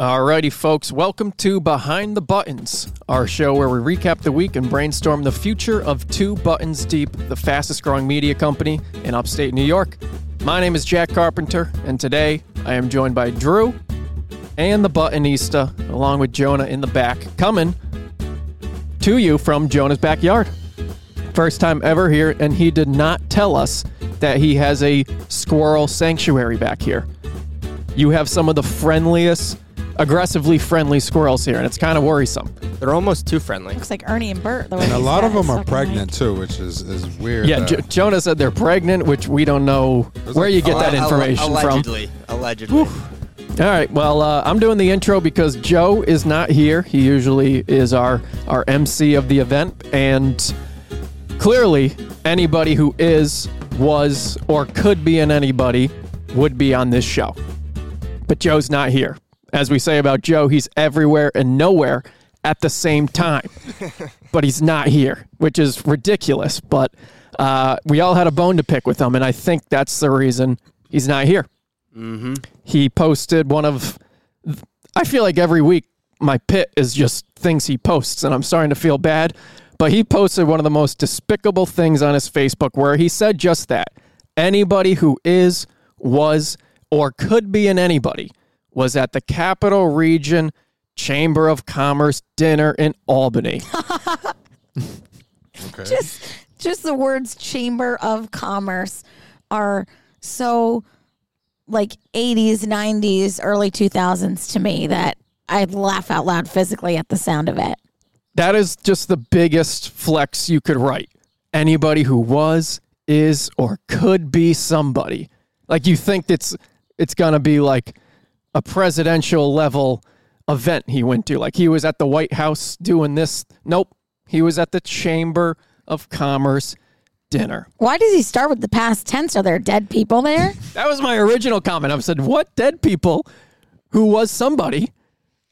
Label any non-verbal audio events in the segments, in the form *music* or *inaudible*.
Alrighty, folks, welcome to Behind the Buttons, our show where we recap the week and brainstorm the future of Two Buttons Deep, the fastest growing media company in upstate New York. My name is Jack Carpenter, and today I am joined by Drew and the Buttonista, along with Jonah in the back, coming to you from Jonah's backyard. First time ever here, and he did not tell us that he has a squirrel sanctuary back here. You have some of the friendliest, aggressively friendly squirrels here, and it's kind of worrisome. They're almost too friendly. Looks like Ernie and Bert. The way And a lot of them are pregnant Mike. too, which is, is weird. Yeah, that- J- Jonah said they're pregnant, which we don't know where like- you get that Alle- information from. allegedly, Allegedly. All right. Well, uh, I'm doing the intro because Joe is not here. He usually is our our MC of the event, and clearly, anybody who is, was, or could be an anybody would be on this show. But Joe's not here. As we say about Joe, he's everywhere and nowhere at the same time. *laughs* but he's not here, which is ridiculous. But uh, we all had a bone to pick with him, and I think that's the reason he's not here he posted one of I feel like every week my pit is just things he posts and I'm starting to feel bad but he posted one of the most despicable things on his Facebook where he said just that anybody who is was or could be an anybody was at the Capital Region Chamber of Commerce dinner in Albany. *laughs* okay. Just, just the words "Chamber of Commerce" are so like 80s, 90s, early 2000s to me that I'd laugh out loud physically at the sound of it. That is just the biggest flex you could write. Anybody who was, is, or could be somebody. Like you think it's it's gonna be like a presidential level event he went to. Like he was at the White House doing this. Nope. He was at the Chamber of Commerce dinner. Why does he start with the past tense? Are there dead people there? *laughs* That was my original comment. I said, "What dead people who was somebody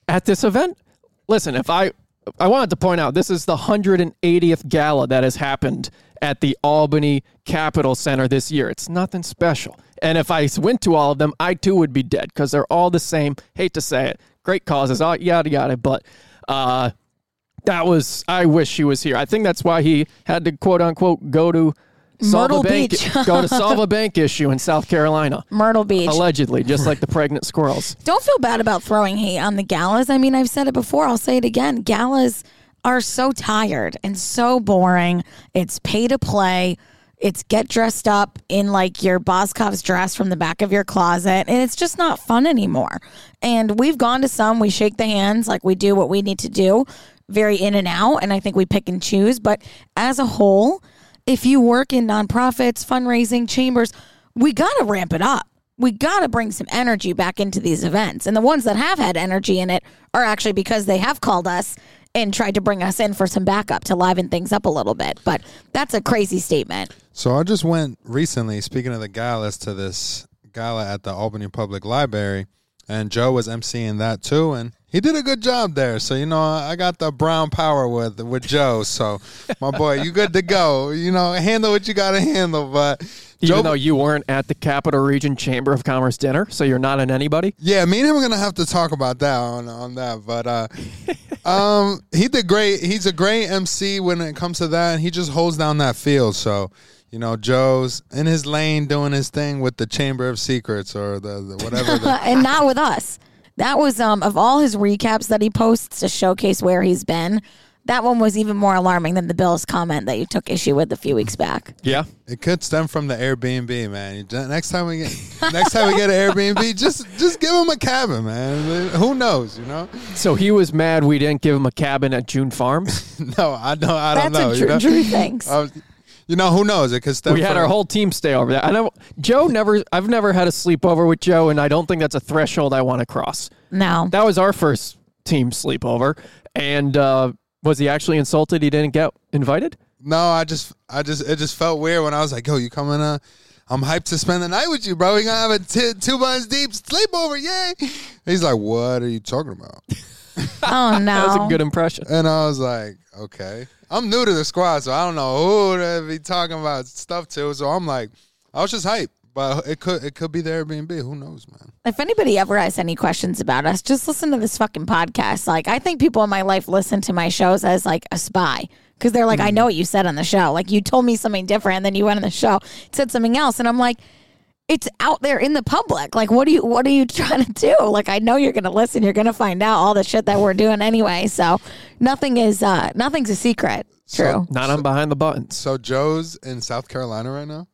at this event?" Listen, if I I wanted to point out this is the 180th gala that has happened at the Albany Capital Center this year. It's nothing special. And if I went to all of them, I too would be dead because they're all the same. Hate to say it. Great causes, all yada yada, but uh that was I wish he was here. I think that's why he had to quote unquote go to solve Myrtle a bank Beach. go to *laughs* solve a bank issue in South Carolina. Myrtle Beach. Allegedly, just like the pregnant squirrels. Don't feel bad about throwing hate on the galas. I mean, I've said it before. I'll say it again. Galas are so tired and so boring. It's pay to play. It's get dressed up in like your Boscov's dress from the back of your closet. And it's just not fun anymore. And we've gone to some, we shake the hands, like we do what we need to do, very in and out. And I think we pick and choose. But as a whole, if you work in nonprofits, fundraising, chambers, we got to ramp it up we got to bring some energy back into these events. And the ones that have had energy in it are actually because they have called us and tried to bring us in for some backup to liven things up a little bit. But that's a crazy statement. So I just went recently, speaking of the galas, to this gala at the Albany Public Library, and Joe was emceeing that too, and he did a good job there. So you know, I got the brown power with with Joe. So my boy, you good to go. You know, handle what you got to handle. But Even Joe, though you weren't at the Capital Region Chamber of Commerce dinner, so you're not an anybody. Yeah, me and him are gonna have to talk about that on on that. But uh *laughs* um he did great. He's a great MC when it comes to that and he just holds down that field. So, you know, Joe's in his lane doing his thing with the Chamber of Secrets or the, the whatever the, *laughs* and not with us. That was um of all his recaps that he posts to showcase where he's been. That one was even more alarming than the Bills comment that you took issue with a few weeks back. Yeah. it could stem from the Airbnb, man. Next time we get next time we get an Airbnb, just just give him a cabin, man. Who knows, you know? So he was mad we didn't give him a cabin at June Farms. *laughs* No, I don't I don't That's know. a you Drew, know? Drew thinks. *laughs* Uh, you know who knows? It because we had from- our whole team stay over there. I know Joe never. I've never had a sleepover with Joe, and I don't think that's a threshold I want to cross. no. That was our first team sleepover, and uh, was he actually insulted he didn't get invited? No, I just, I just, it just felt weird when I was like, "Yo, you coming? Uh, I'm hyped to spend the night with you, bro. We gonna have a t- two buns deep sleepover, yay!" He's like, "What are you talking about?" *laughs* Oh no. *laughs* That was a good impression. And I was like, "Okay." I'm new to the squad, so I don't know who to be talking about stuff to. So I'm like, I was just hyped. But it could it could be the Airbnb. Who knows, man? If anybody ever has any questions about us, just listen to this fucking podcast. Like, I think people in my life listen to my shows as like a spy because they're like, I know what you said on the show. Like, you told me something different, and then you went on the show, said something else, and I'm like, it's out there in the public. Like, what are you what are you *laughs* trying to do? Like, I know you're gonna listen. You're gonna find out all the shit that we're doing anyway. So, nothing is uh nothing's a secret. True. Not on behind the buttons. So Joe's in South Carolina right now.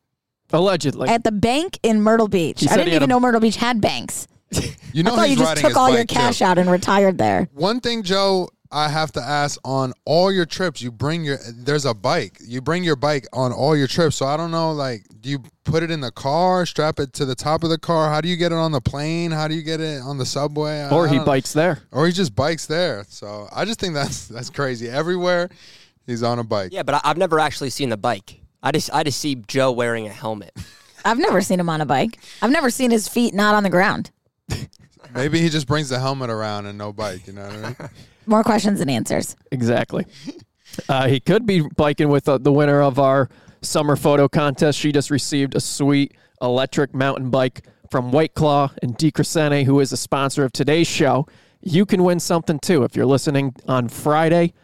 Allegedly. At the bank in Myrtle Beach. He I said didn't had even a- know Myrtle Beach had banks. *laughs* You know I thought he's you just riding took his all your bike, too. cash out and retired there. One thing, Joe, I have to ask on all your trips, you bring your there's a bike. You bring your bike on all your trips. So I don't know, like, do you put it in the car, strap it to the top of the car? How do you get it on the plane? How do you get it on the subway? I- or I he don't- bikes there. or he just bikes there. So I just think that's that's crazy. Everywhere he's on a bike. Yeah, but I, I've never actually seen the bike. I just I just see Joe wearing a helmet. *laughs* I've never seen him on a bike. I've never seen his feet not on the ground. *laughs* Maybe he just brings the helmet around and no bike. You know what I mean? *laughs* More questions than answers. Exactly. Uh, he could be biking with uh, the winner of our summer photo contest. She just received a sweet electric mountain bike from White Claw and DeCrescente, who is a sponsor of today's show. You can win something too if you're listening on Friday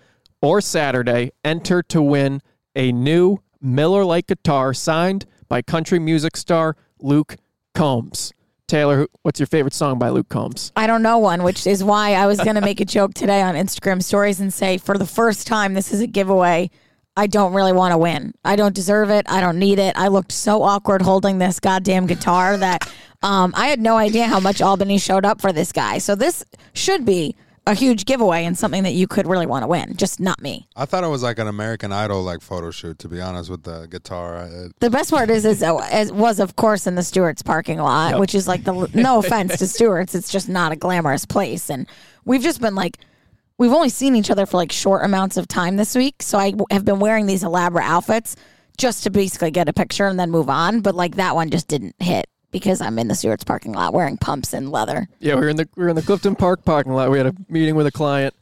or Saturday. Enter to win a new Miller Lite guitar signed by country music star Luke Combs. Taylor, what's your favorite song by Luke Combs? I don't know one, which is why I was going to make a joke today on Instagram stories and say, for the first time, this is a giveaway. I don't really want to win. I don't deserve it. I don't need it. I looked so awkward holding this goddamn guitar that um, I had no idea how much Albany showed up for this guy. So this should be a huge giveaway and something that you could really want to win, just not me. I thought it was like an American Idol like photo shoot. To be honest, with the guitar, I, The best part is, is oh, it was of course in the Stewart's parking lot, which is like the *laughs* no offense to Stewart's, it's just not a glamorous place, and we've just been like, we've only seen each other for like short amounts of time this week, so I have been wearing these elaborate outfits just to basically get a picture and then move on, but like that one just didn't hit because I'm in the Stewart's parking lot wearing pumps and leather. Yeah, we were in the we were in the Clifton Park parking lot. We had a meeting with a client,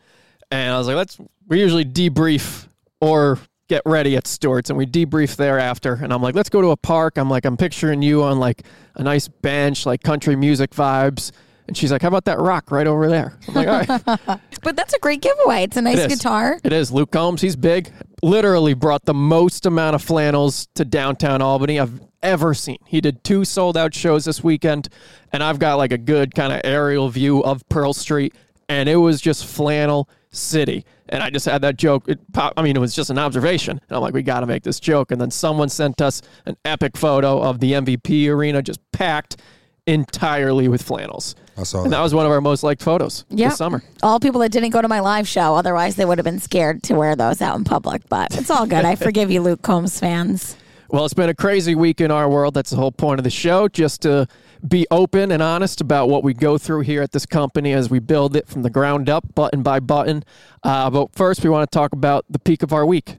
and I was like, "Let's." We usually debrief or get ready at Stewart's, and we debrief thereafter. And I'm like, "Let's go to a park." I'm like, "I'm picturing you on like a nice bench, like country music vibes." And she's like, "How about that rock right over there?" I'm like, "All right." *laughs* But that's a great giveaway. It's a nice It is. guitar. It is. Luke Combs, he's big. Literally brought the most amount of flannels to downtown Albany I've ever seen. He did two sold out shows this weekend, and I've got like a good kind of aerial view of Pearl Street, and it was just flannel city. And I just had that joke. It pop, I mean, it was just an observation. And I'm like, we got to make this joke. And then someone sent us an epic photo of the MVP arena just packed entirely with flannels. I saw And that. that was one of our most liked photos Yeah. this summer. All people that didn't go to my live show, otherwise they would have been scared to wear those out in public. But it's all good. I forgive you, Luke Combs fans. Well, it's been a crazy week in our world. That's the whole point of the show, just to be open and honest about what we go through here at this company as we build it from the ground up, button by button. Uh, but first, we want to talk about the peak of our week,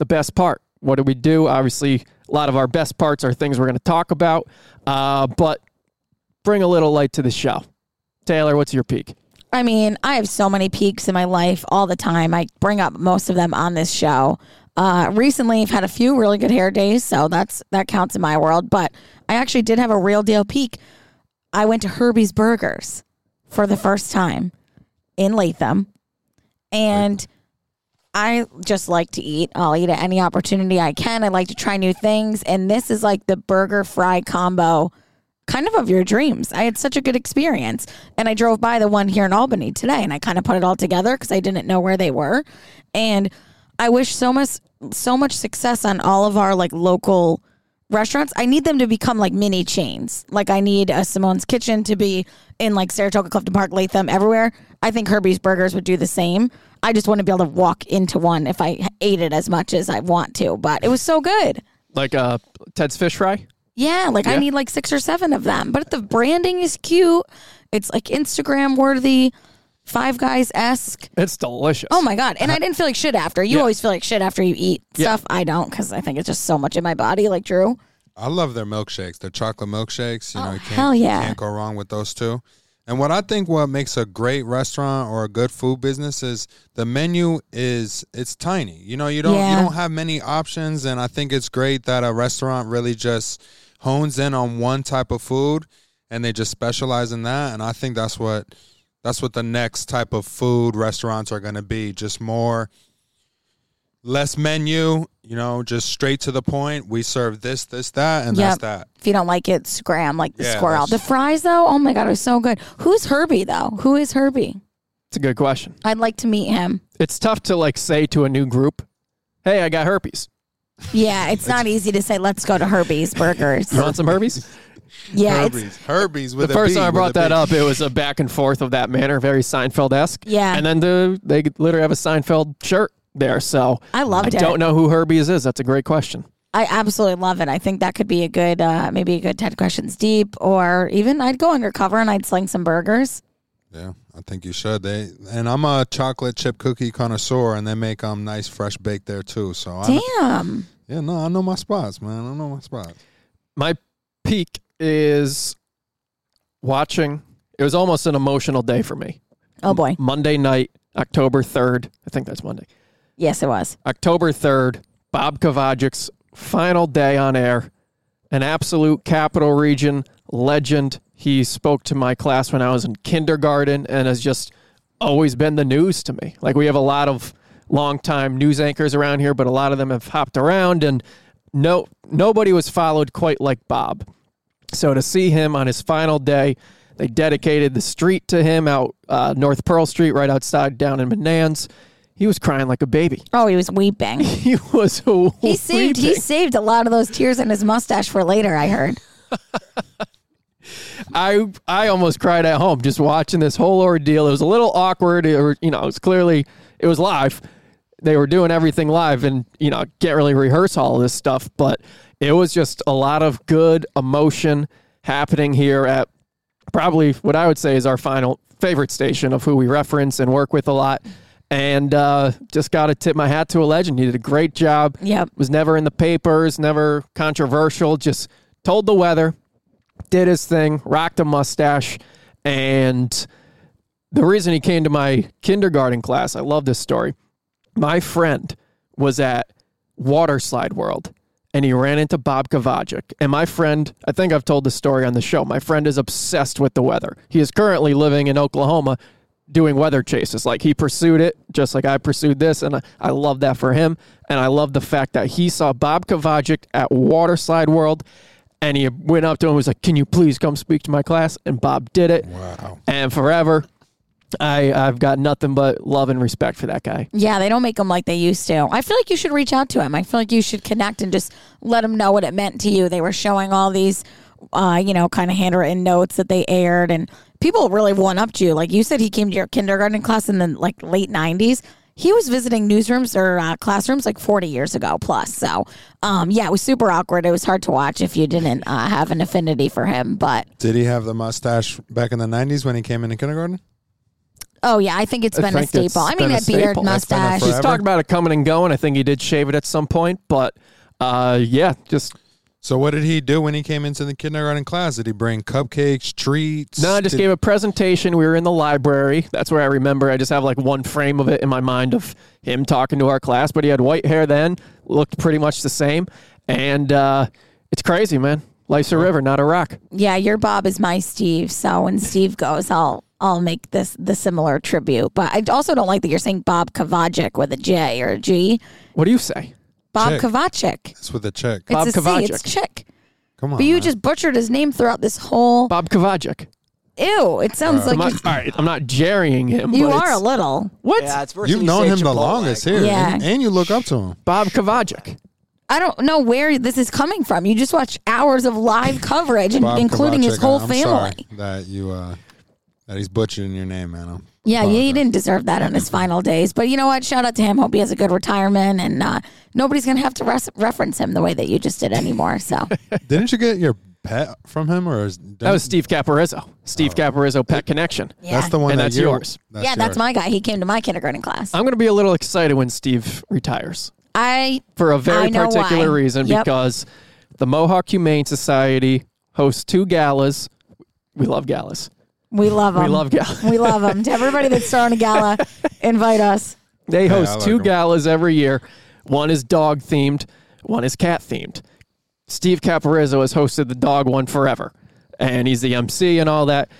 the best part. What do we do? Obviously, a lot of our best parts are things we're going to talk about, uh, but bring a little light to the show. Taylor, what's your peak? I mean, I have so many peaks in my life all the time. I bring up most of them on this show. Uh, recently, I've had a few really good hair days, so that's that counts in my world. But I actually did have a real deal peak. I went to Herbie's Burgers for the first time in Latham, and I just like to eat. I'll eat at any opportunity I can. I like to try new things, and this is like the burger fry combo kind of of your dreams. I had such a good experience. And I drove by the one here in Albany today and I kind of put it all together because I didn't know where they were. And I wish so much so much success on all of our like local restaurants. I need them to become like mini chains. Like I need a Simone's Kitchen to be in like Saratoga, Clifton Park, Latham, everywhere. I think Herbie's Burgers would do the same. I just want to be able to walk into one if I ate it as much as I want to. But it was so good. Like uh, Ted's Fish Fry? Yeah, like I need like six or seven of them. But the branding is cute. It's like Instagram worthy, Five Guys esque. It's delicious. Oh my god! And I uh-huh. didn't feel like shit after. You Yeah. always feel like shit after you eat Yeah. stuff. I don't because I think it's just so much in my body. Like Drew. I love their milkshakes, their chocolate milkshakes. You oh, know, Oh, you can't, hell yeah. you can't go wrong with those two. And what I think what makes a great restaurant or a good food business is the menu is it's tiny. You know, you don't Yeah. you don't have many options and I think it's great that a restaurant really just hones in on one type of food and they just specialize in that. And I think that's what that's what the next type of food restaurants are going to be. Just more less menu, you know, just straight to the point. We serve this, this, that, and Yep. that's that. If you don't like it, scram like the Yeah, squirrel. The fries though, oh my god, it was so good. Who's Herbie though? Who is Herbie? It's a good question. I'd like to meet him. It's tough to like say to a new group, "Hey, I got herpes. Yeah, it's not easy to say let's go to Herbie's Burgers. You want some herpes?" *laughs* Yeah, it's Herbies, Herbies with the a first B, time I brought that B. up, it was a back and forth of that manner, very Seinfeld esque. Yeah. And then the, they literally have a Seinfeld shirt there. So I loved it. I it. don't know who Herbie's is. That's a great question. I absolutely love it. I think that could be a good, uh, maybe a good 10 questions deep, or even I'd go undercover and I'd sling some burgers. Yeah, I think you should. They and I'm a chocolate chip cookie connoisseur, and they make them nice, fresh baked there too. So I, Damn. yeah, no, I know my spots, man. I know my spots. My peak is watching. It was almost an emotional day for me. Oh boy. Monday night, October 3rd. I think that's Monday. Yes, it was. October 3rd, Bob Kovachick's final day on air. An absolute capital region legend. He spoke to my class when I was in kindergarten and has just always been the news to me. Like we have a lot of longtime news anchors around here, but a lot of them have hopped around and no nobody was followed quite like Bob. So to see him on his final day, they dedicated the street to him out uh, North Pearl Street, right outside down in Menands. He was crying like a baby. Oh, he was weeping. *laughs* He was. He saved he saved a lot of those tears in his mustache for later, I heard. *laughs* I I almost cried at home just watching this whole ordeal. It was a little awkward. It you know, it was clearly it was live. They were doing everything live, and you know, can't really rehearse all of this stuff. But it was just a lot of good emotion happening here at probably what I would say is our final favorite station of who we reference and work with a lot. And uh, just got to tip my hat to a legend. He did a great job. yeah Was never in the papers, never controversial. Just told the weather, did his thing, rocked a mustache, and the reason he came to my kindergarten class, I love this story. My friend was at Water Slide World and he ran into Bob Kovachick. And my friend, I think I've told this story on the show. My friend is obsessed with the weather. He is currently living in Oklahoma doing weather chases. Like he pursued it just like I pursued this. And I, I love that for him. And I love the fact that he saw Bob Kovachick at Water Slide World and he went up to him and was like, Can you please come speak to my class? And Bob did it. Wow. And forever, I, I've got nothing but love and respect for that guy. Yeah, they don't make them like they used to. I feel like you should reach out to him. I feel like you should connect and just let him know what it meant to you. They were showing all these, uh, you know, kind of handwritten notes that they aired, and people really went up to you. Like you said, he came to your kindergarten class in the like late '90s. He was visiting newsrooms or uh, classrooms like 40 years ago plus. So, um, yeah, it was super awkward. It was hard to watch if you didn't uh, have an affinity for him. But Did he have the mustache back in the '90s when he came into kindergarten? Oh yeah, I think it's I been a think it's staple. I mean, a a beard, staple. That's mustache. He's talked about it coming and going. I think he did shave it at some point, but uh, yeah, just So what did he do when he came into the kindergarten class? Did he bring cupcakes, treats? no, I just Did- gave a presentation. We were in the library. That's where I remember. I just have like one frame of it in my mind of him talking to our class, but he had white hair then, looked pretty much the same, and uh, it's crazy, man. Life's a river, not a rock. Yeah, your Bob is my Steve. So when Steve goes, I'll I'll make this the similar tribute. But I also don't like that you're saying Bob Kovachick with a J or a G. What do you say? Bob Chick. Kovachick. It's with a check. It's Bob a C. Kovachick. It's chick. Come on. But you man. just butchered his name throughout this whole. Bob Kovachick. Ew! It uh, sounds I'm like not, all right, I'm not jerrying him. you, you but are a it's- little. What? Yeah, it's worse You've when you known say him the Chipotle. longest here, Yeah. and, and you look up to him. Bob Kovachick. I don't know where this is coming from. You just watch hours of live coverage, Bob including his whole I'm family. sorry that you uh, that he's butchering your name, man. I'm- Yeah, he didn't deserve that on his final days. But you know what? Shout out to him. Hope he has a good retirement, and uh, nobody's gonna have to res- reference him the way that you just did anymore. So *laughs* Didn't you get your pet from him, or is That was Steve Caporizzo. Steve Caporizzo Pet Connection. yeah, That's the one And that that's you- yours. yeah, that's my guy. He came to my kindergarten class. I'm going to be a little excited when Steve retires I for a very particular why. reason Yep. because the Mohawk Humane Society hosts two galas. We love galas. we love *laughs* them. We love galas. we love him. To everybody that's throwing a gala, *laughs* invite us. They I host like two 'em. galas every year. One is dog themed, one is cat themed. Steve Caporizzo has hosted the dog one forever, and he's the MC and all that.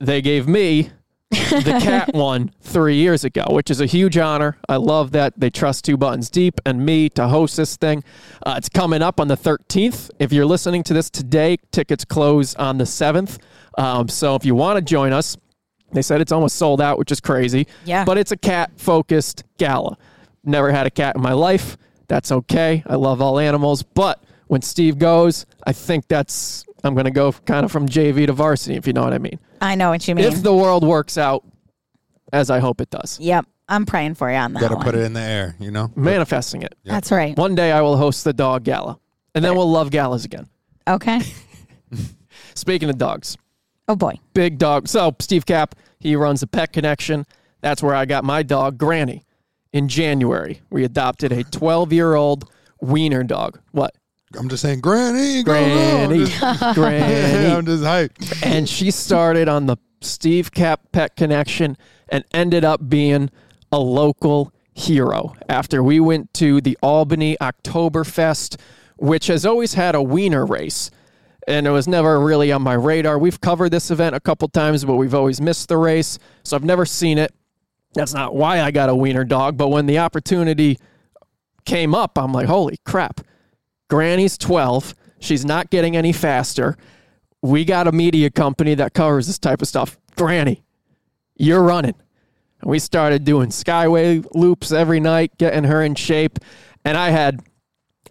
They gave me the *laughs* cat one three years ago, which is a huge honor. I love that they trust Two Buttons Deep and me to host this thing. Uh, it's coming up on the 13th. If you're listening to this today, tickets close on the 7th. Um, so if you want to join us, they said it's almost sold out, which is crazy. Yeah. But it's a cat focused gala. Never had a cat in my life. That's okay. I love all animals. But when Steve goes, I think that's, I'm going to go kind of from JV to varsity, if you know what I mean. I know what you mean. If the world works out as I hope it does, yep. I'm praying for you on that Got to one. put it in the air, you know? manifesting it. That's right. One day I will host the dog gala, and then we'll love galas again. Okay. *laughs* *laughs* Speaking of dogs, Oh boy. big dog. So Steve Cap, he runs the Pet Connection. That's where I got my dog Granny. In January, we adopted a 12 year old wiener dog. What? I'm just saying, Granny. Granny, *laughs* Just- Granny. I'm just hyped. and she started on the Steve Cap Pet Connection and ended up being a local hero after we went to the Albany Oktoberfest, which has always had a wiener race. And it was never really on my radar. We've covered this event a couple times, but we've always missed the race. So I've never seen it. That's not why I got a wiener dog, but when the opportunity came up, I'm like, holy crap. Granny's 12. She's not getting any faster we got a media company that covers this type of stuff. Granny, you're running. And we started doing skyway loops every night, getting her in shape. And I had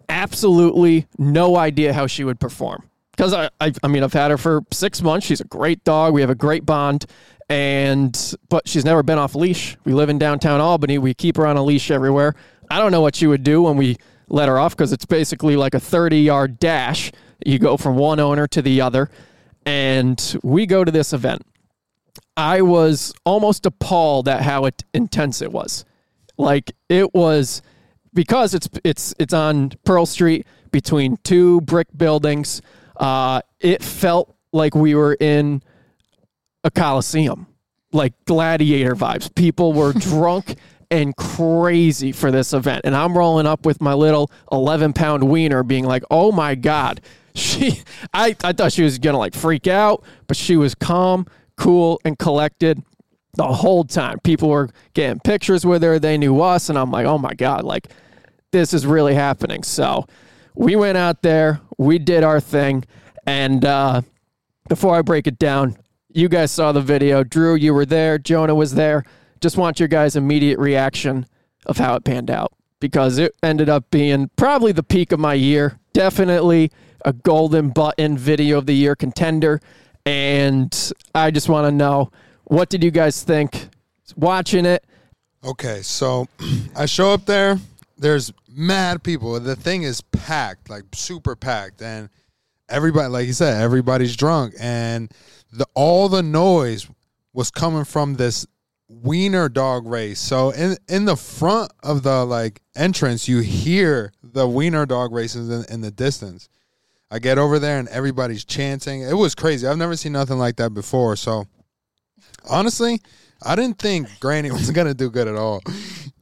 absolutely no idea how she would perform. Because I, I, I mean, I've had her for six months. She's a great dog. We have a great bond. And, but she's never been off leash. We live in downtown Albany. We keep her on a leash everywhere. I don't know what she would do when we let her off because it's basically like a 30 yard dash. You go from one owner to the other. And we go to this event. I was almost appalled at how it, intense it was. Like it was because it's it's it's on Pearl Street between two brick buildings. Uh, it felt like we were in a coliseum, like gladiator vibes. People were *laughs* drunk and crazy for this event, and I'm rolling up with my little 11 pound wiener, being like, "Oh my god." *laughs* She, I, I thought she was gonna like freak out, but she was calm, cool, and collected the whole time. People were getting pictures with her. They knew us, and I'm like, oh my god, like this is really happening. So we went out there, we did our thing, and uh, before I break it down, you guys saw the video. Drew, you were there. Jonah was there. Just want your guys' immediate reaction of how it panned out because it ended up being probably the peak of my year. Definitely a golden button video of the year contender. And I just want to know what did you guys think watching it? Okay, so *clears throat* I show up there. There's mad people. The thing is packed, like super packed, and everybody, like you said, everybody's drunk, and the all the noise was coming from this wiener dog race. So in in the front of the like entrance, you hear the wiener dog races in, in the distance. I get over there and everybody's chanting. It was crazy. I've never seen nothing like that before. So honestly, I didn't think Granny *laughs* was gonna do good at all.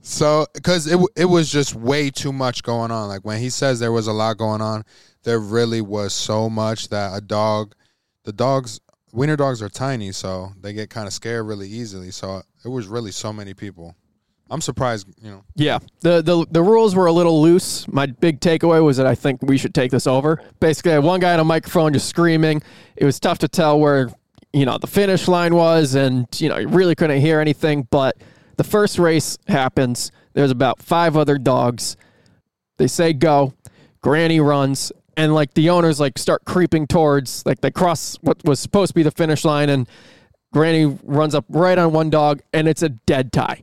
So, because it it was just way too much going on. Like when he says there was a lot going on, there really was so much that a dog, the dogs, wiener dogs are tiny, so they get kind of scared really easily. So it was really so many people. I'm surprised, you know. Yeah, the, the the rules were a little loose. My big takeaway was that I think we should take this over. Basically, I had one guy on a microphone just screaming. It was tough to tell where you know the finish line was, and you know you really couldn't hear anything. But the first race happens. There's about five other dogs. They say go. Granny runs, and like the owners like start creeping towards like they cross what was supposed to be the finish line, and Granny runs up right on one dog, and it's a dead tie.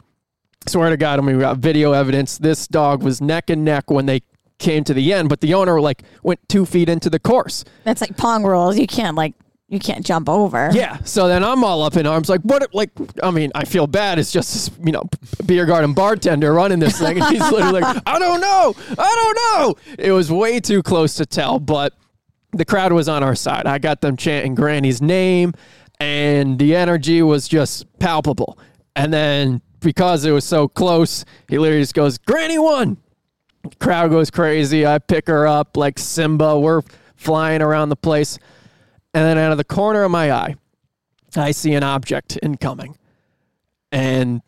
Swear to God, I mean, we got video evidence. This dog was neck and neck when they came to the end, but the owner like went two feet into the course. That's like Pong rules. You can't like you can't jump over. Yeah. So then I'm all up in arms, like, what? Like, I mean, I feel bad. It's just you know, beer garden bartender running this thing, and *laughs* he's literally like, I don't know, I don't know. It was way too close to tell, but the crowd was on our side. I got them chanting Granny's name, and the energy was just palpable. And then because it was so close, he literally just goes, Granny won. Crowd goes crazy. I pick her up like Simba. We're flying around the place. And then out of the corner of my eye, I see an object incoming. And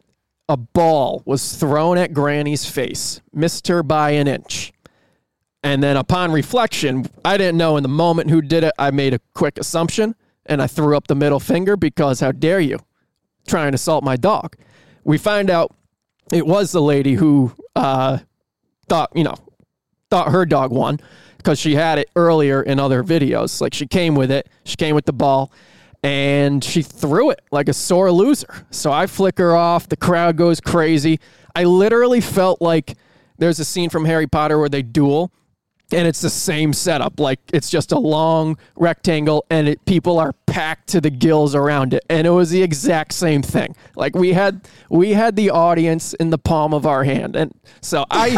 a ball was thrown at Granny's face, missed her by an inch. And then upon reflection, I didn't know in the moment who did it. I made a quick assumption and I threw up the middle finger because how dare you trying to assault my dog. We find out it was the lady who uh, thought, you know, thought her dog won because she had it earlier in other videos. Like she came with it, she came with the ball, and she threw it like a sore loser. So I flick her off. The crowd goes crazy. I literally felt like there's a scene from Harry Potter where they duel and it's the same setup like it's just a long rectangle and it, people are packed to the gills around it and it was the exact same thing like we had we had the audience in the palm of our hand and so i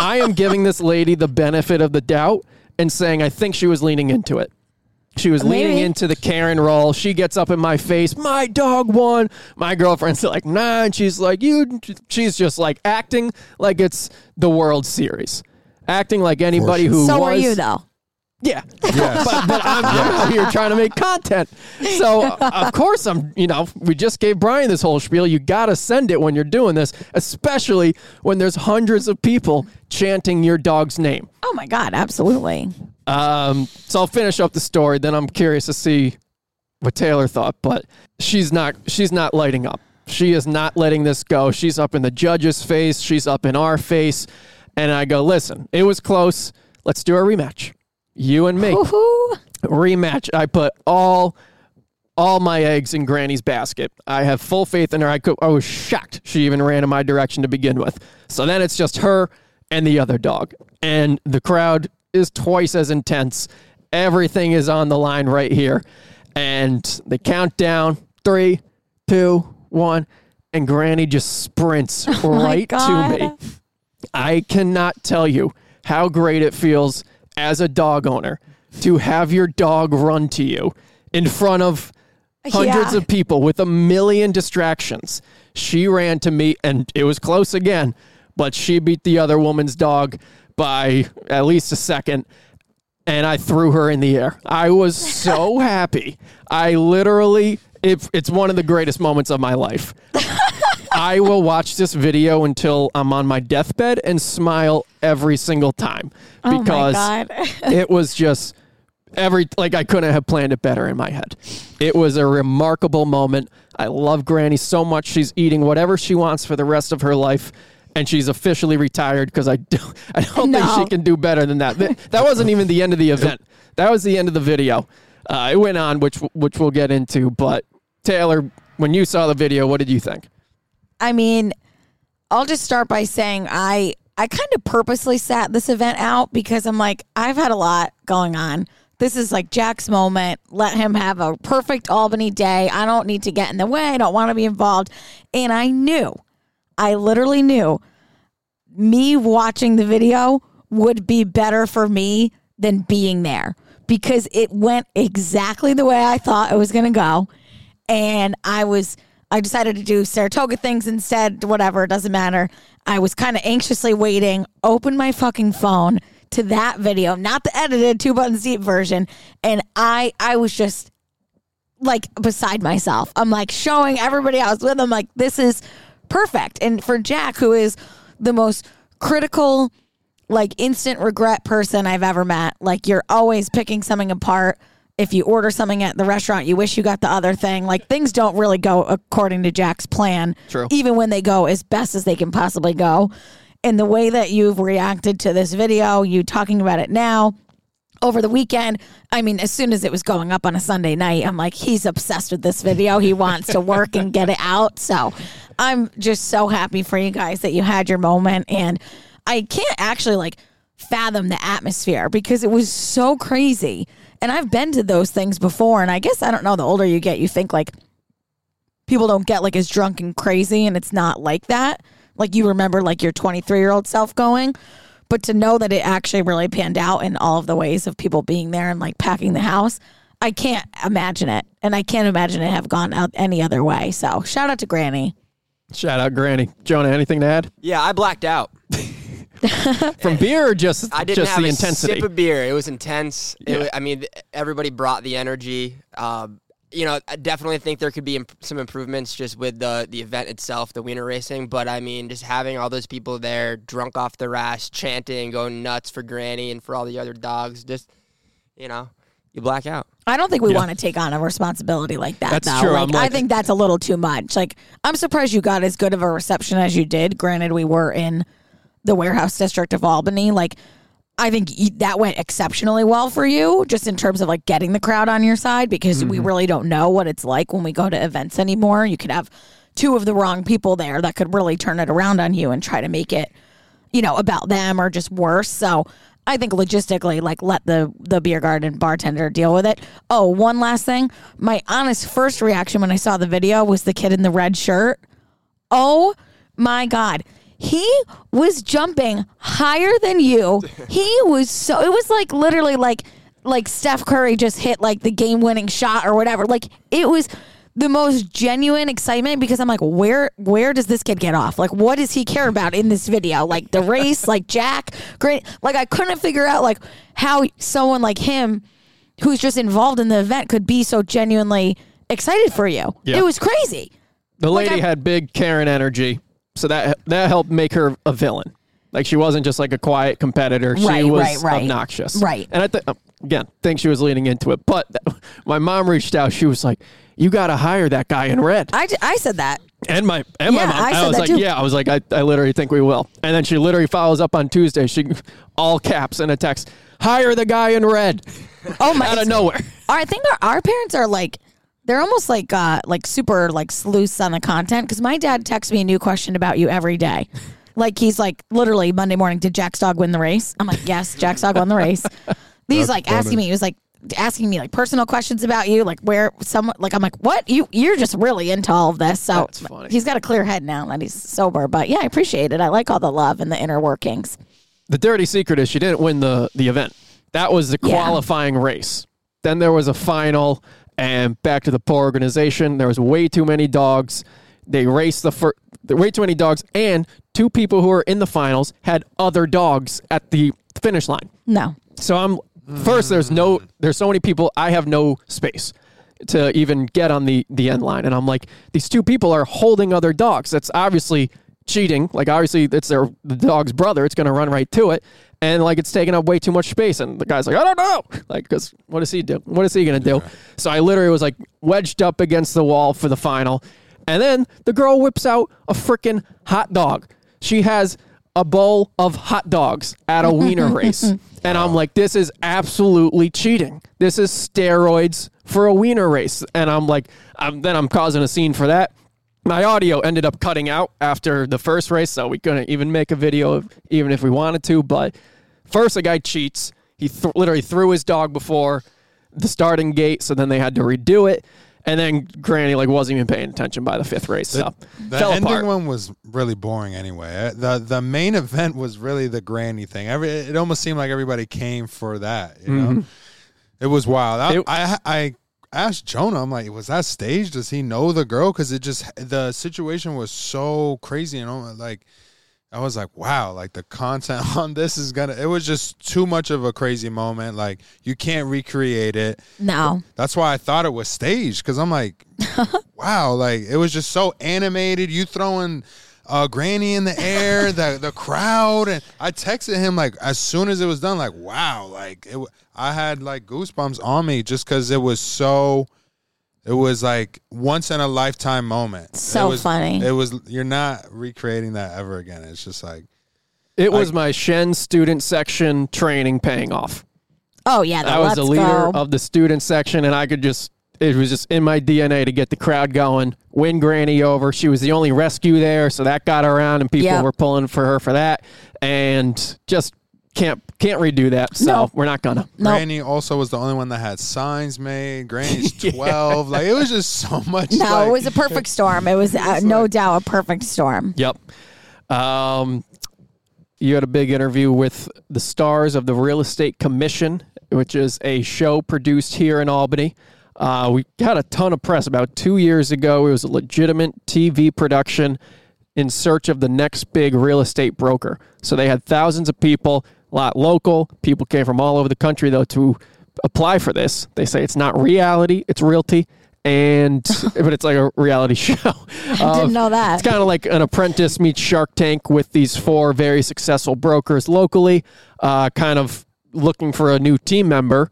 i am giving this lady the benefit of the doubt and saying i think she was leaning into it she was leaning into the Karen role. She gets up in my face. My dog won. My girlfriend's *laughs* like, nah. And she's like, you. She's just like acting like it's the World Series, acting like anybody who so was. are you though? Yeah. Yes. *laughs* but, but I'm, I'm out here trying to make content. So, uh, *laughs* of course, I'm, you know, we just gave Brian this whole spiel. You got to send it when you're doing this, especially when there's hundreds of people chanting your dog's name. Oh my god, absolutely. Um, so I'll finish up the story. Then I'm curious to see what Taylor thought, but she's not, she's not lighting up. She is not letting this go. She's up in the judge's face. She's up in our face. And I go, listen, it was close. Let's do a rematch. You and me Woohoo. rematch. I put all all my eggs in Granny's basket. I have full faith in her. I could I was shocked she even ran in my direction to begin with. So then it's just her and the other dog. And the crowd is twice as intense. Everything is on the line right here. And they count down three, two, one, and Granny just sprints *laughs* oh right to me. I cannot tell you how great it feels as a dog owner to have your dog run to you in front of hundreds Yeah. of people with a million distractions. She ran to me and it was close again, but she beat the other woman's dog by at least a second and I threw her in the air. I was so *laughs* happy. I literally it, it's one of the greatest moments of my life. I will watch this video until I'm on my deathbed and smile every single time Oh because my god. *laughs* it was just every like I couldn't have planned it better in my head. It was a remarkable moment. I love Granny so much. She's eating whatever she wants for the rest of her life. And she's officially retired because I, *laughs* do, I don't think she can do better than that. That that wasn't even the end of the event. That was the end of the video. Uh, it went on, which which we'll get into. But Taylor, when you saw the video, what did you think? I mean, I'll just start by saying I I kind of purposely sat this event out because I'm like I've had a lot going on. This is like Jack's moment. Let him have a perfect Albany day. I don't need to get in the way. I don't want to be involved. And I knew, I literally knew me watching the video would be better for me than being there because it went exactly the way I thought it was going to go. And I was, I decided to do Saratoga things instead, whatever, it doesn't matter. I was kind of anxiously waiting, open my fucking phone to that video, not the edited two buttons deep version. And I, I was just like beside myself. I'm like showing everybody I was with. I'm like, this is perfect. And for Jack, who is the most critical, like instant regret person I've ever met, like you're always picking something apart. If you order something at the restaurant, you wish you got the other thing. Like things don't really go according to Jack's plan, True. even when they go as best as they can possibly go. And the way that you've reacted to this video, you talking about it now, over the weekend. I mean, as soon as it was going up on a Sunday night, I'm like, he's obsessed with this video. He wants to work and get it out. So I'm just so happy for you guys that you had your moment. And I can't actually like fathom the atmosphere because it was so crazy. And I've been to those things before. And I guess, I don't know, the older you get, you think like people don't get like as drunk and crazy. And it's not like that. Like you remember like your 23 year old self going but to know that it actually really panned out in all of the ways of people being there and like packing the house i can't imagine it and i can't imagine it have gone out any other way so shout out to granny Shout out Granny. Jonah, anything to add? Yeah, I blacked out. *laughs* *laughs* From beer or just I didn't just have the a intensity? sip of beer. It was intense. It Yeah. wa- I mean, everybody brought the energy. Um, you know, I definitely think there could be imp- some improvements just with the the event itself, the wiener racing. But I mean, just having all those people there, drunk off their ass, chanting, going nuts for Granny and for all the other dogs, just you know, you black out. I don't think we Yeah. want to take on a responsibility like that. That's though. true. Like, I'm like- I think that's a little too much. Like, I'm surprised you got as good of a reception as you did. Granted, we were in the warehouse district of Albany. Like, I think that went exceptionally well for you, just in terms of like getting the crowd on your side, because we mm-hmm. really don't know what it's like when we go to events anymore. You could have two of the wrong people there that could really turn it around on you and try to make it you know, about them or just worse. So I think logistically, like let the the beer garden bartender deal with it. Oh, one last thing. My honest first reaction when I saw the video was the kid in the red shirt. Oh my god. He was jumping higher than you. *laughs* He was so it was like literally like like Steph Curry just hit like the game winning shot or whatever. Like it was the most genuine excitement because I'm like, where where does this kid get off? Like what does he care about in this video? Like the race, like Jack, great like I couldn't figure out like how someone like him who's just involved in the event could be so genuinely excited for you. Yeah. It was crazy. The lady I- had big Karen energy, so that that helped make her a villain. Like she wasn't just like a quiet competitor; she Right, was right, right. obnoxious. Right. And I think um, again, think she was leading into it. But *laughs* my mom reached out. She was like, "You got to hire that guy in red." I, I said that. And my and Yeah, my mom. I said was that like, too. "Yeah." I was like, I, "I literally think we will." And then she literally follows up on Tuesday. She *laughs* all caps in a text: "Hire the guy in red." Oh my! *laughs* out of nowhere. I think our, our parents are like they're almost like uh like super like sleuths on the content because my dad texts me a new question about you every day. Like he's like literally Monday morning. Did Jack's dog win the race? I'm like, yes, Jack's dog won the race. *laughs* He's like funny. asking me. He was like asking me like personal questions about you, like where someone like I'm like, what you you're just really into all of this. So That's funny. he's got a clear head now that he's sober. But yeah, I appreciate it. I like all the love and the inner workings. The dirty secret is she didn't win the the event. That was the Yeah. qualifying race. Then there was a final, and back to the poor organization. There was way too many dogs. They raced the first, way too many dogs, and two people who were in the finals had other dogs at the finish line. No, So I'm first. There's no. There's so many people. I have no space to even get on the the end line, and I'm like, these two people are holding other dogs. That's obviously cheating. Like obviously, it's their the dog's brother. It's going to run right to it, and like it's taking up way too much space. And the guy's like, I don't know. Like, because what does he do? What is he going to do? So I literally was like wedged up against the wall for the final, and then the girl whips out a freaking hot dog. She has a bowl of hot dogs at a wiener race. *laughs* And I'm like, this is absolutely cheating. This is steroids for a wiener race. And I'm like, I'm, then I'm causing a scene for that. My audio ended up cutting out after the first race, so we couldn't even make a video, of, even if we wanted to. But first, a guy cheats. He th- literally threw his dog before the starting gate, so then they had to redo it. And then Granny like wasn't even paying attention by the fifth race, so The fell ending apart. one was really boring anyway. Uh, The the main event was really the granny thing. Every it almost seemed like everybody came for that. You know, it was wild. I, Mm-hmm. It- I I asked Jonah. I'm like, was that staged? Does he know the girl? Because it just the situation was so crazy and all, like. I was like, wow, like the content *laughs* on this is gonna. It was just too much of a crazy moment. Like you can't recreate it. no. That's why I thought it was staged because I'm like, *laughs* wow, like it was just so animated. You throwing uh, Granny in the *laughs* air, the the crowd, and I texted him like as soon as it was done, like wow, like it. I had like goosebumps on me just because it was so. It was like once in a lifetime moment. So it was, funny. It was. You're not recreating that ever again. It's just like It was my Shen student section training paying off. Oh yeah, the I was let's the leader go. of the student section, and I could just. It was just in my DNA to get the crowd going, win Granny over. She was the only rescue there, so that got around, and people Yep. were pulling for her for that, and just can't can't redo that. So No. we're not gonna. No. Granny also was the only one that had signs made. Granny's *laughs* twelve. Like it was just so much. No, like- it was a perfect storm. It was *laughs* uh, no doubt a perfect storm. Yep. Um, you had a big interview with the stars of the Real Estate Commission, which is a show produced here in Albany. Uh, we got a ton of press about two years ago. It was a legitimate TV production. in search of the next big real estate broker. So they had thousands of people, a lot local. People came from all over the country, though, to apply for this. They say it's not reality, it's realty. And *laughs* but it's like a reality show. I didn't know that. It's kind of like an apprentice meets Shark Tank with these four very successful brokers locally, uh, kind of looking for a new team member,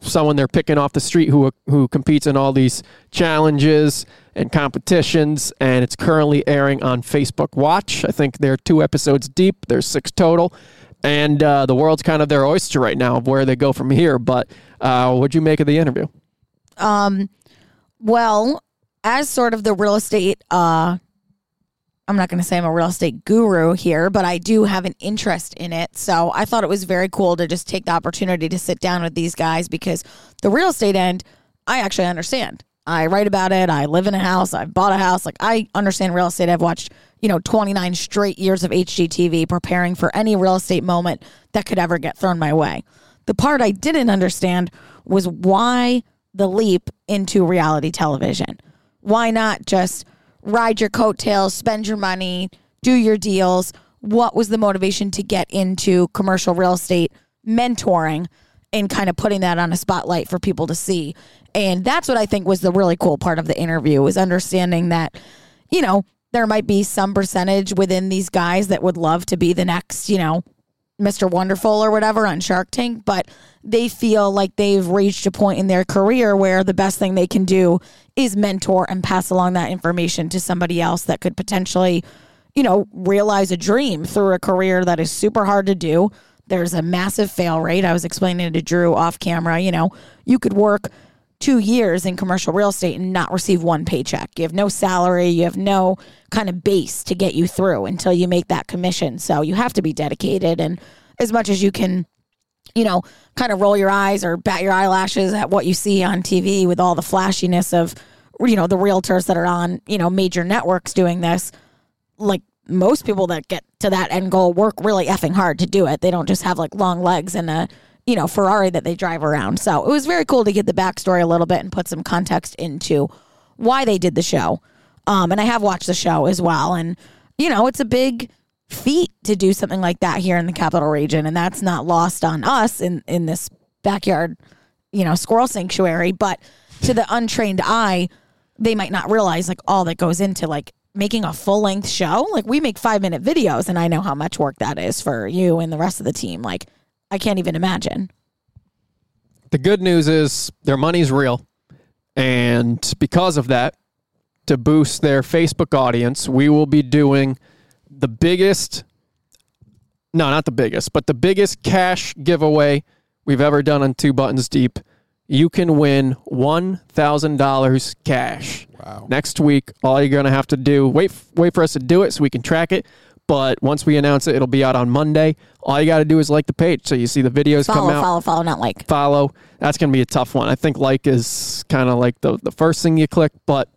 someone they're picking off the street who who competes in all these challenges and competitions. And it's currently airing on Facebook Watch. I think they're two episodes deep. There's six total. And uh, the world's kind of their oyster right now of where they go from here. But uh, what'd you make of the interview? Um, Well, as sort of the real estate, uh, I'm not going to say I'm a real estate guru here, but I do have an interest in it. So I thought it was very cool to just take the opportunity to sit down with these guys because the real estate end, I actually understand. I write about it. I live in a house. I've bought a house. Like I understand real estate. I've watched, you know, 29 straight years of HGTV preparing for any real estate moment that could ever get thrown my way. The part I didn't understand was why the leap into reality television. Why not just ride your coattails, spend your money, do your deals? What was the motivation to get into commercial real estate mentoring and kind of putting that on a spotlight for people to see? And that's what I think was the really cool part of the interview was understanding that, you know, there might be some percentage within these guys that would love to be the next, you know, Mr. Wonderful or whatever on Shark Tank, but they feel like they've reached a point in their career where the best thing they can do is mentor and pass along that information to somebody else that could potentially, you know, realize a dream through a career that is super hard to do. There's a massive fail rate. I was explaining to Drew off camera, you know, you could work two years in commercial real estate and not receive one paycheck. You have no salary, you have no kind of base to get you through until you make that commission. So you have to be dedicated and as much as you can, you know, kind of roll your eyes or bat your eyelashes at what you see on TV with all the flashiness of, you know, the realtors that are on, you know, major networks doing this. Like most people that get to that end goal work really effing hard to do it. They don't just have like long legs and a you know, Ferrari that they drive around. So it was very cool to get the backstory a little bit and put some context into why they did the show. Um, and I have watched the show as well. And, you know, it's a big feat to do something like that here in the capital region. And that's not lost on us in, in this backyard, you know, squirrel sanctuary. But to the untrained eye, they might not realize like all that goes into like making a full length show. Like we make five minute videos and I know how much work that is for you and the rest of the team. Like I can't even imagine. The good news is their money's real. And because of that, to boost their Facebook audience, we will be doing the biggest, no, not the biggest, but the biggest cash giveaway we've ever done on Two Buttons Deep. You can win $1,000 cash. Wow. Next week, all you're going to have to do, wait, wait for us to do it so we can track it. But once we announce it, it'll be out on Monday. All you got to do is like the page. So you see the videos Follow, come out follow, follow, not like. follow. That's going to be a tough one. I think like is kind of like the, the first thing you click, but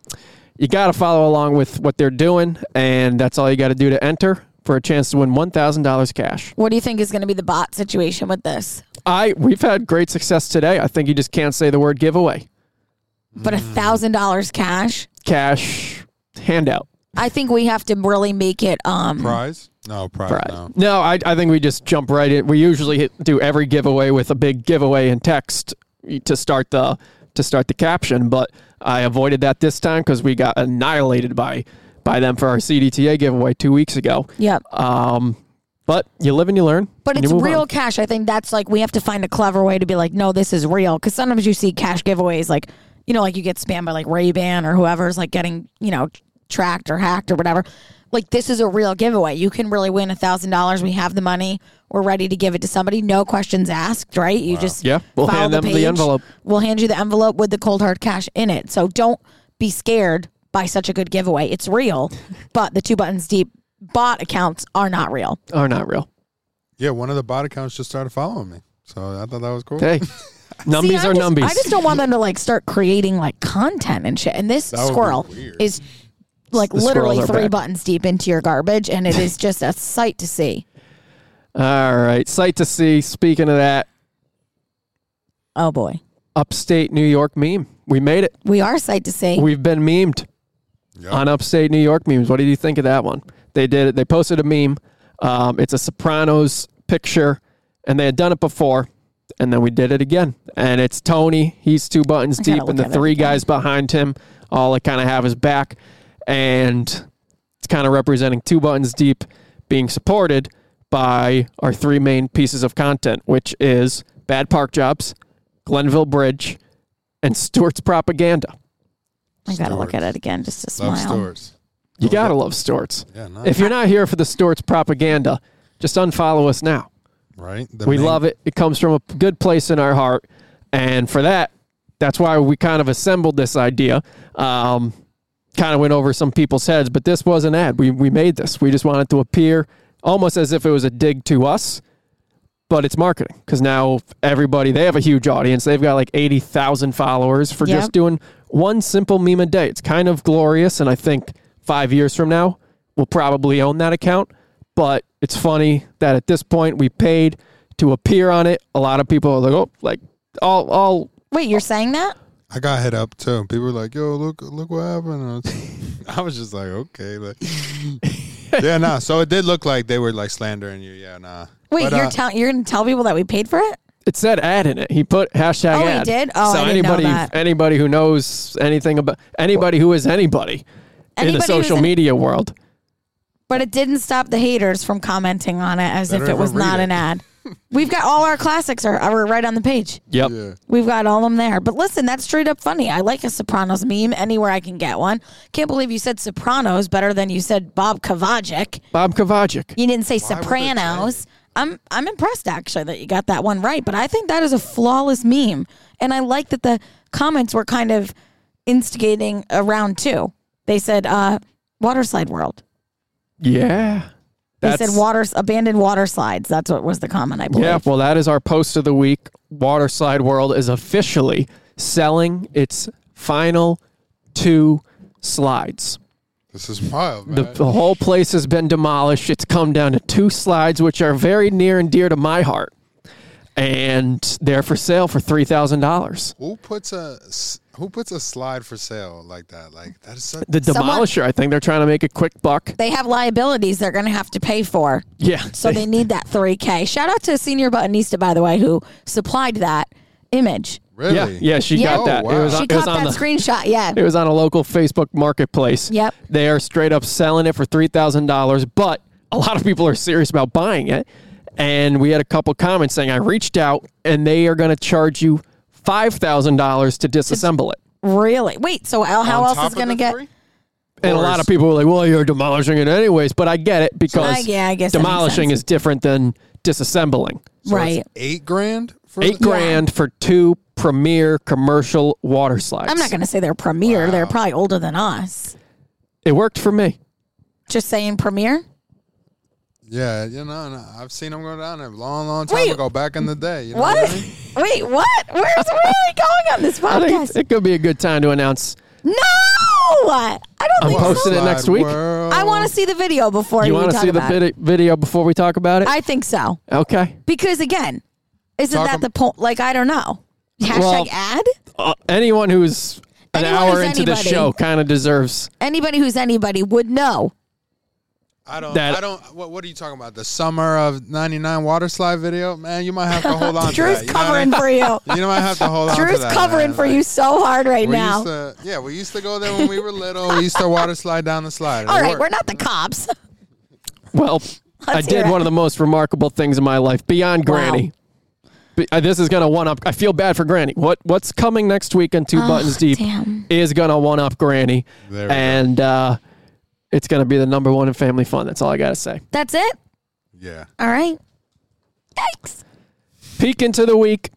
you got to follow along with what they're doing, and that's all you got to do to enter for a chance to win $1,000 cash. What do you think is going to be the bot situation with this? I we've had great success today. I think you just can't say the word giveaway. But a thousand dollars cash. Cash handout. I think we have to really make it. Um, Prize? No, prize. Right. No. No, I, I think we just jump right in. We usually hit, do every giveaway with a big giveaway in text to start the to start the caption, but I avoided that this time because we got annihilated by by them for our CDTA giveaway two weeks ago. Yep. Um, but you live and you learn. But it's real on. cash. I think that's like we have to find a clever way to be like, no, this is real. Because sometimes you see cash giveaways, like you know, like you get spammed by like Ray Ban or whoever's like getting you know tracked or hacked or whatever. Like this is a real giveaway. You can really win a thousand dollars. We have the money. We're ready to give it to somebody. No questions asked. Right? You just Yeah, we'll follow hand the them the envelope. We'll hand you the envelope with the cold hard cash in it. So don't be scared by such a good giveaway. It's real, *laughs* but the two buttons deep bot accounts are not real. Are not real. Yeah, one of the bot accounts just started following me. So I thought that was cool. Hey, *laughs* numbies See, are I'm just, numbies. I just don't want them to like start creating like content and shit. And this That squirrel is like The literally three back. buttons deep into your garbage, and it is just a sight to see. All right, sight to see. Speaking of that, Oh boy, upstate New York meme. We made it. we are sight to see. We've been memed. Yep. on upstate New York memes. What did you think of that one? They did it. They posted a meme. Um, it's a Sopranos picture, and they had done it before, and then we did it again. And it's Tony. He's two buttons deep, and the three guys behind him all like kind of have his back, and it's kind of representing two buttons deep being supported by our three main pieces of content, which is Bad Park Jobs, Glenville Bridge, and Stewart's Propaganda. I gotta look at it again just to smile. Love Stewart's. You gotta love Stewart's. Yeah, no. If you're not here for the Stewart's propaganda, just unfollow us now. right? The we main- love it. It comes from a good place in our heart, and for that, that's why we kind of assembled this idea. Um, kind of went over some people's heads, but this was an ad. We we made this. We just wanted to appear almost as if it was a dig to us, but it's marketing because now everybody they have a huge audience. They've got like eighty thousand followers for Yep. just doing one simple meme a day. It's kind of glorious, and I think five years from now we'll probably own that account. But it's funny that at this point we paid to appear on it. A lot of people are like, oh, like all all Wait, you're saying that? I got hit up too. People were like, "Yo, look, look what happened." I was, *laughs* *laughs* I was just like, "Okay." Like, yeah, nah. So it did look like they were like slandering you. Yeah, nah. Wait, But, you're uh, telling you're gonna tell people that we paid for it? it said ad in it. He put hashtag Oh, he ad. did? Oh, so I didn't know anybody that. anybody who knows anything about anybody who is anybody, in Anybody the who's social an- media world. But it didn't stop the haters from commenting on it as Better if it was even read not it. an ad. We've got all our classics are, are right on the page. Yep. Yeah. We've got all of them there. But listen, that's straight up funny. I like a Sopranos meme anywhere I can get one. Can't believe you said Sopranos better than you said Bob Kovachick. Bob Kovachick. You didn't say would they Sopranos. I'm I'm impressed actually that you got that one right. But I think that is a flawless meme, and I like that the comments were kind of instigating around too. They said uh, water slide world. Yeah. They said water abandoned water slides. That's what was the comment I believe. Yeah, well, that is our post of the week. Waterslide World is officially selling its final two slides. This is wild, The, man. the whole place has been demolished. It's come down to two slides, which are very near and dear to my heart. And they're for sale for $3,000. who puts a s- who puts a slide for sale like that? Like that is such. The Someone- demolisher, I think they're trying to make a quick buck. They have liabilities they're going to have to pay for. Yeah. So they need that 3K. Shout out to Senior Buttonista, by the way, who supplied that image. really? Yeah, yeah, she Yeah. got that. Oh, It was on, She it was caught on that the screenshot. Yeah. It was on a local Facebook marketplace. Yep. They are straight up selling it for $3,000, but a lot of people are serious about buying it. And we had a couple comments saying, I reached out and they are going to charge you $5,000 to disassemble it. Really? Wait, so how how On else top is of going to the get. three? And a Or lot of people were like, well, you're demolishing it anyways. But I get it because I- yeah, I guess that makes demolishing sense. is different than disassembling. So Right. it's eight grand for Eight the- grand for two premier commercial water slides. I'm not going to say they're premier. They're probably older than us. It worked for me. Just saying premier? Yeah, you know, no, I've seen them go down there a long, long time Wait. ago, back in the day. You know What? what I mean? Wait, what? Where's where are we going on this podcast? it could be a good time to announce. no! I don't I'm think posting so. it next week. World. I want to see the video before You you, want to see the vid- video before we talk about it? I think so. okay. Because again, isn't Talk that ab- the point? Like, I don't know. Hashtag Well- ad? Uh, anyone who's an Anyone hour who's into the show kind of deserves. Anybody who's anybody would know. I don't. that- I don't. What, what are you talking about? The summer of '99 water slide video, man. You might have to hold on. to Drew's that, know I covering mean? for you. *laughs* You might have to hold on. Drew's that, covering man. for Like, you so hard right now. To, yeah, we used to go there when we were little. We used to water slide down the slide. All It right, worked. we're not the cops. Well, *laughs* I Let's hear did it. one of the most remarkable things in my life beyond Wow. Granny. But, uh, this is going to one up. I feel bad for Granny. What What's coming next week on Two Buttons Deep Oh, damn. is going to one up Granny. There we go. and uh, it's going to be the number one in family fun. That's all I got to say. That's it? Yeah. All right. Yikes. Peek into the week.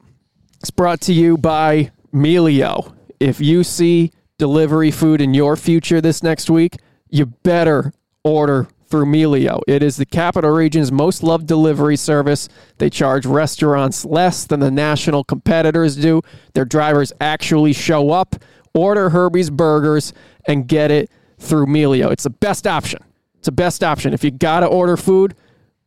It's brought to you by Melio. If you see delivery food in your future this next week, you better order through Melio. It is the capital region's most loved delivery service. They charge restaurants less than the national competitors do. Their drivers actually show up, order Herbie's burgers, and get it through Melio. It's the best option. It's the best option. If you got to order food,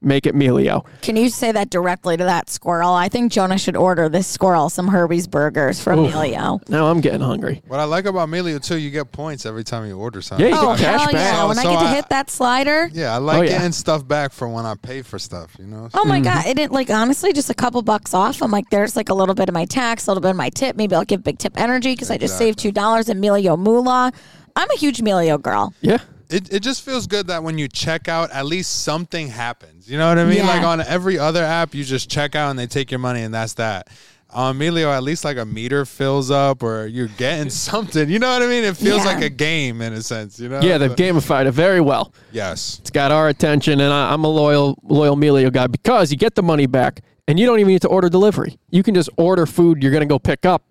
make it Melio. Can you say that directly to that squirrel? I think Jonah should order this squirrel some Herbie's burgers from Oof. Emilio. Now I'm getting hungry. What I like about Melio too, you get points every time you order something. Yeah, you Oh get cash hell back. yeah! So- When I get to I- hit that slider. Yeah, I like Oh, yeah. getting stuff back for when I pay for stuff. You know. Oh my Mm-hmm. god! It didn't like honestly just a couple bucks off. I'm like, there's like a little bit of my tax, a little bit of my tip. Maybe I'll give big tip energy because I just saved two dollars. melio Moolah. I'm a huge Melio girl. Yeah. it, it just feels good that when you check out, at least something happens. You know what I mean? Yeah. Like on every other app, you just check out and they take your money, and that's that. On Melio, at least like a meter fills up, or you're getting something. You know what I mean? It feels Yeah. like a game in a sense. You know? Yeah, they've But- gamified it very well. Yes. It's got our attention, and I, I'm a loyal, loyal Melio guy because you get the money back, and you don't even need to order delivery. You can just order food you're going to go pick up.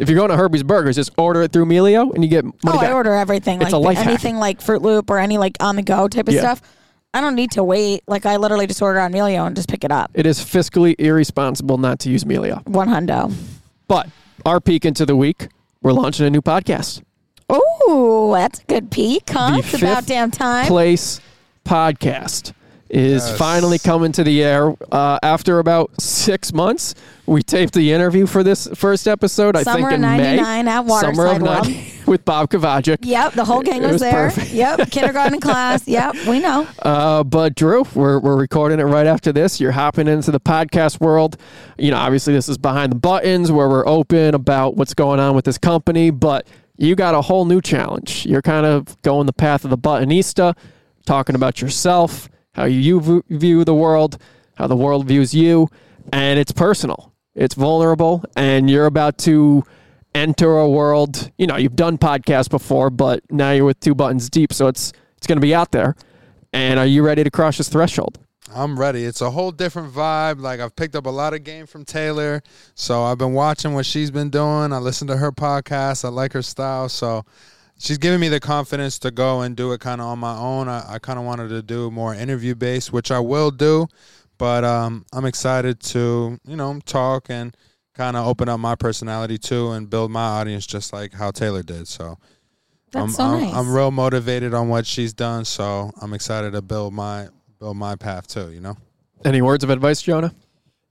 If you're going to Herbie's Burgers, just order it through Melio, and you get money oh, back. I order everything. It's like a life hack. anything like Fruit Loop or any like on the go type of Yeah. stuff. I don't need to wait. Like I literally just order on Melio and just pick it up. It is fiscally irresponsible not to use Melio. One hundo. But our peek into the week, we're launching a new podcast. Oh, that's a good peek, huh? The it's about damn time. Place podcast is Yes. finally coming to the air uh, after about six months. We taped the interview for this first episode. I Summer think in of May. 99 at Waterside Summer of World. 90 *laughs* with Bob Kovachick. Yep, the whole gang It was, was there. perfect. Yep, *laughs* kindergarten class. Yep, we know. Uh, but Drew, we're, we're recording it right after this. You're hopping into the podcast world. You know, obviously this is behind the buttons where we're open about what's going on with this company, but you got a whole new challenge. You're kind of going the path of the buttonista, talking about yourself, how you view the world, how the world views you, and it's personal. It's vulnerable, and you're about to enter a world. You know, you've done podcasts before, but now you're with two buttons deep, so it's it's going to be out there. And are you ready to cross this threshold? I'm ready. It's a whole different vibe. Like I've picked up a lot of game from Taylor, so I've been watching what she's been doing. I listen to her podcast. I like her style, so she's giving me the confidence to go and do it kind of on my own. I, I kind of wanted to do more interview based, which I will do, but um, I'm excited to you know talk and kind of open up my personality too and build my audience just like how Taylor did. So. That's I'm, so I'm, nice. I'm real motivated on what she's done, so I'm excited to build my build my path too. You know. Any words of advice, Jonah?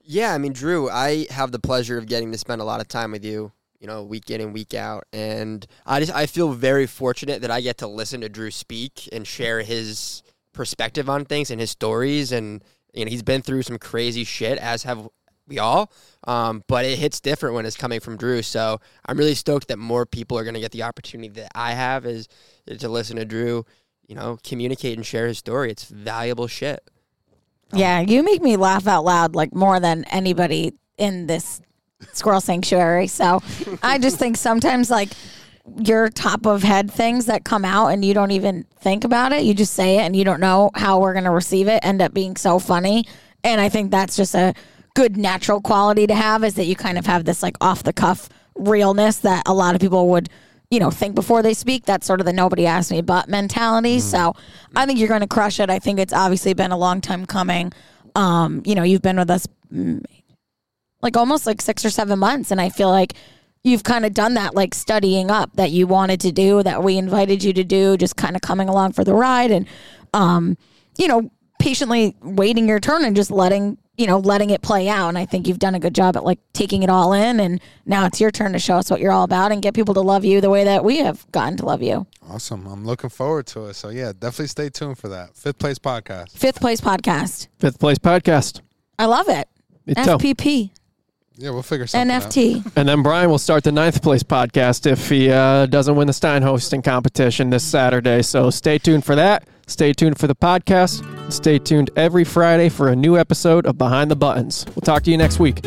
Yeah, I mean, Drew, I have the pleasure of getting to spend a lot of time with you, you know, week in and week out, and I just I feel very fortunate that I get to listen to Drew speak and share his perspective on things and his stories, and you know, he's been through some crazy shit, as have we all. Um, but it hits different when it's coming from Drew. So I'm really stoked that more people are going to get the opportunity that I have is to listen to Drew, you know, communicate and share his story. It's valuable shit. Yeah, you make me laugh out loud like more than anybody in this squirrel sanctuary. So I just think sometimes like your top of head things that come out and you don't even think about it. You just say it and you don't know how we're going to receive it end up being so funny. And I think that's just a good natural quality to have is that you kind of have this like off the cuff realness that a lot of people would you know think before they speak that's sort of the nobody asked me but mentality so i think you're going to crush it i think it's obviously been a long time coming um you know you've been with us mm, like almost like six or seven months and i feel like you've kind of done that like studying up that you wanted to do that we invited you to do just kind of coming along for the ride and um you know patiently waiting your turn and just letting you know letting it play out and i think you've done a good job at like taking it all in and now it's your turn to show us what you're all about and get people to love you the way that we have gotten to love you Awesome. I'm looking forward to it. So yeah, definitely stay tuned for that. Fifth place podcast. fifth place podcast Fifth Place Podcast. i love it Me too. Fpp Yeah, we'll figure something out. nft And then Brian will start the ninth place podcast if he uh, doesn't win the Stein hosting competition this Saturday. So stay tuned for that. Stay tuned for the podcast. Stay tuned every Friday for a new episode of Behind the Buttons. We'll talk to you next week.